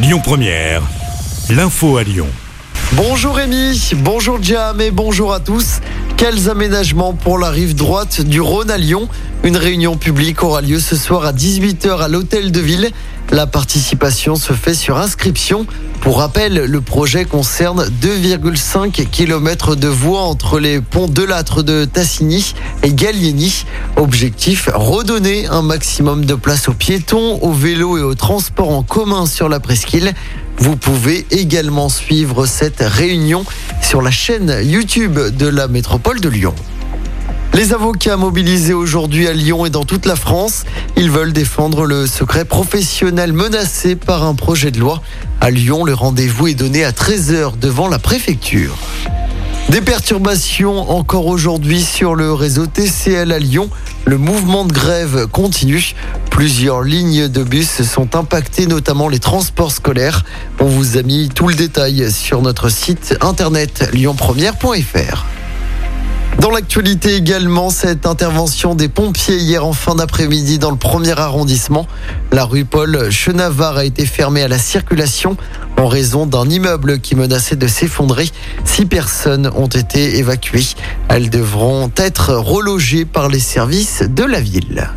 Lyon Première, l'info à Lyon. Bonjour Rémi, bonjour Jam et bonjour à tous. Quels aménagements pour la rive droite du Rhône à Lyon? Une réunion publique aura lieu ce soir à 18h à l'hôtel de ville. La participation se fait sur inscription. Pour rappel, le projet concerne 2,5 km de voies entre les ponts de Lâtre de Tassigny et Gallieni. Objectif, redonner un maximum de place aux piétons, aux vélos et aux transports en commun sur la presqu'île. Vous pouvez également suivre cette réunion sur la chaîne YouTube de la métropole de Lyon. Les avocats mobilisés aujourd'hui à Lyon et dans toute la France, ils veulent défendre le secret professionnel menacé par un projet de loi. À Lyon, le rendez-vous est donné à 13h devant la préfecture. Des perturbations encore aujourd'hui sur le réseau TCL à Lyon. Le mouvement de grève continue. Plusieurs lignes de bus sont impactées, notamment les transports scolaires. On vous a mis tout le détail sur notre site internet lyonpremière.fr. Dans l'actualité également, cette intervention des pompiers hier en fin d'après-midi dans le premier arrondissement. La rue Paul Chenavard a été fermée à la circulation en raison d'un immeuble qui menaçait de s'effondrer. Six personnes ont été évacuées. Elles devront être relogées par les services de la ville.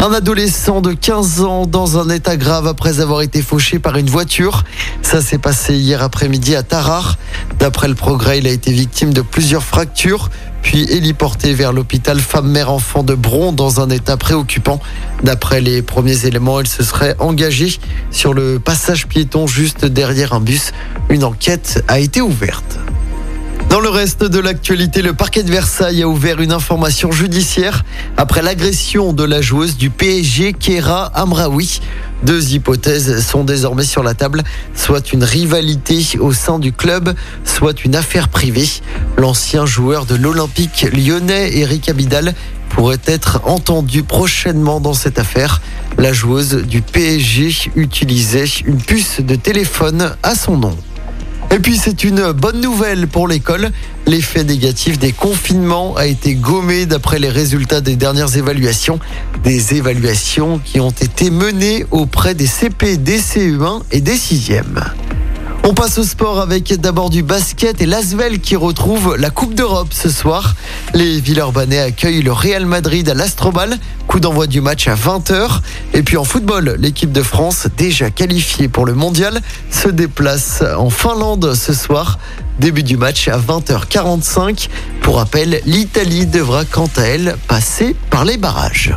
Un adolescent de 15 ans dans un état grave après avoir été fauché par une voiture. Ça s'est passé hier après-midi à Tarare. D'après le progrès, il a été victime de plusieurs fractures, puis héliporté vers l'hôpital femme-mère-enfant de Bron dans un état préoccupant. D'après les premiers éléments, il se serait engagé sur le passage piéton juste derrière un bus. Une enquête a été ouverte. Dans le reste de l'actualité, le parquet de Versailles a ouvert une information judiciaire après l'agression de la joueuse du PSG, Kera Amraoui. Deux hypothèses sont désormais sur la table, soit une rivalité au sein du club, soit une affaire privée. L'ancien joueur de l'Olympique lyonnais, Eric Abidal, pourrait être entendu prochainement dans cette affaire. La joueuse du PSG utilisait une puce de téléphone à son nom. Et puis c'est une bonne nouvelle pour l'école. L'effet négatif des confinements a été gommé d'après les résultats des dernières évaluations. Des évaluations qui ont été menées auprès des CP, des CE1 et des 6e. On passe au sport avec d'abord du basket et l'Asvel qui retrouve la Coupe d'Europe ce soir. Les Villeurbanais accueillent le Real Madrid à l'Astrobal. Coup d'envoi du match à 20h. Et puis en football, l'équipe de France, déjà qualifiée pour le mondial, se déplace en Finlande ce soir. Début du match à 20h45. Pour rappel, l'Italie devra quant à elle passer par les barrages.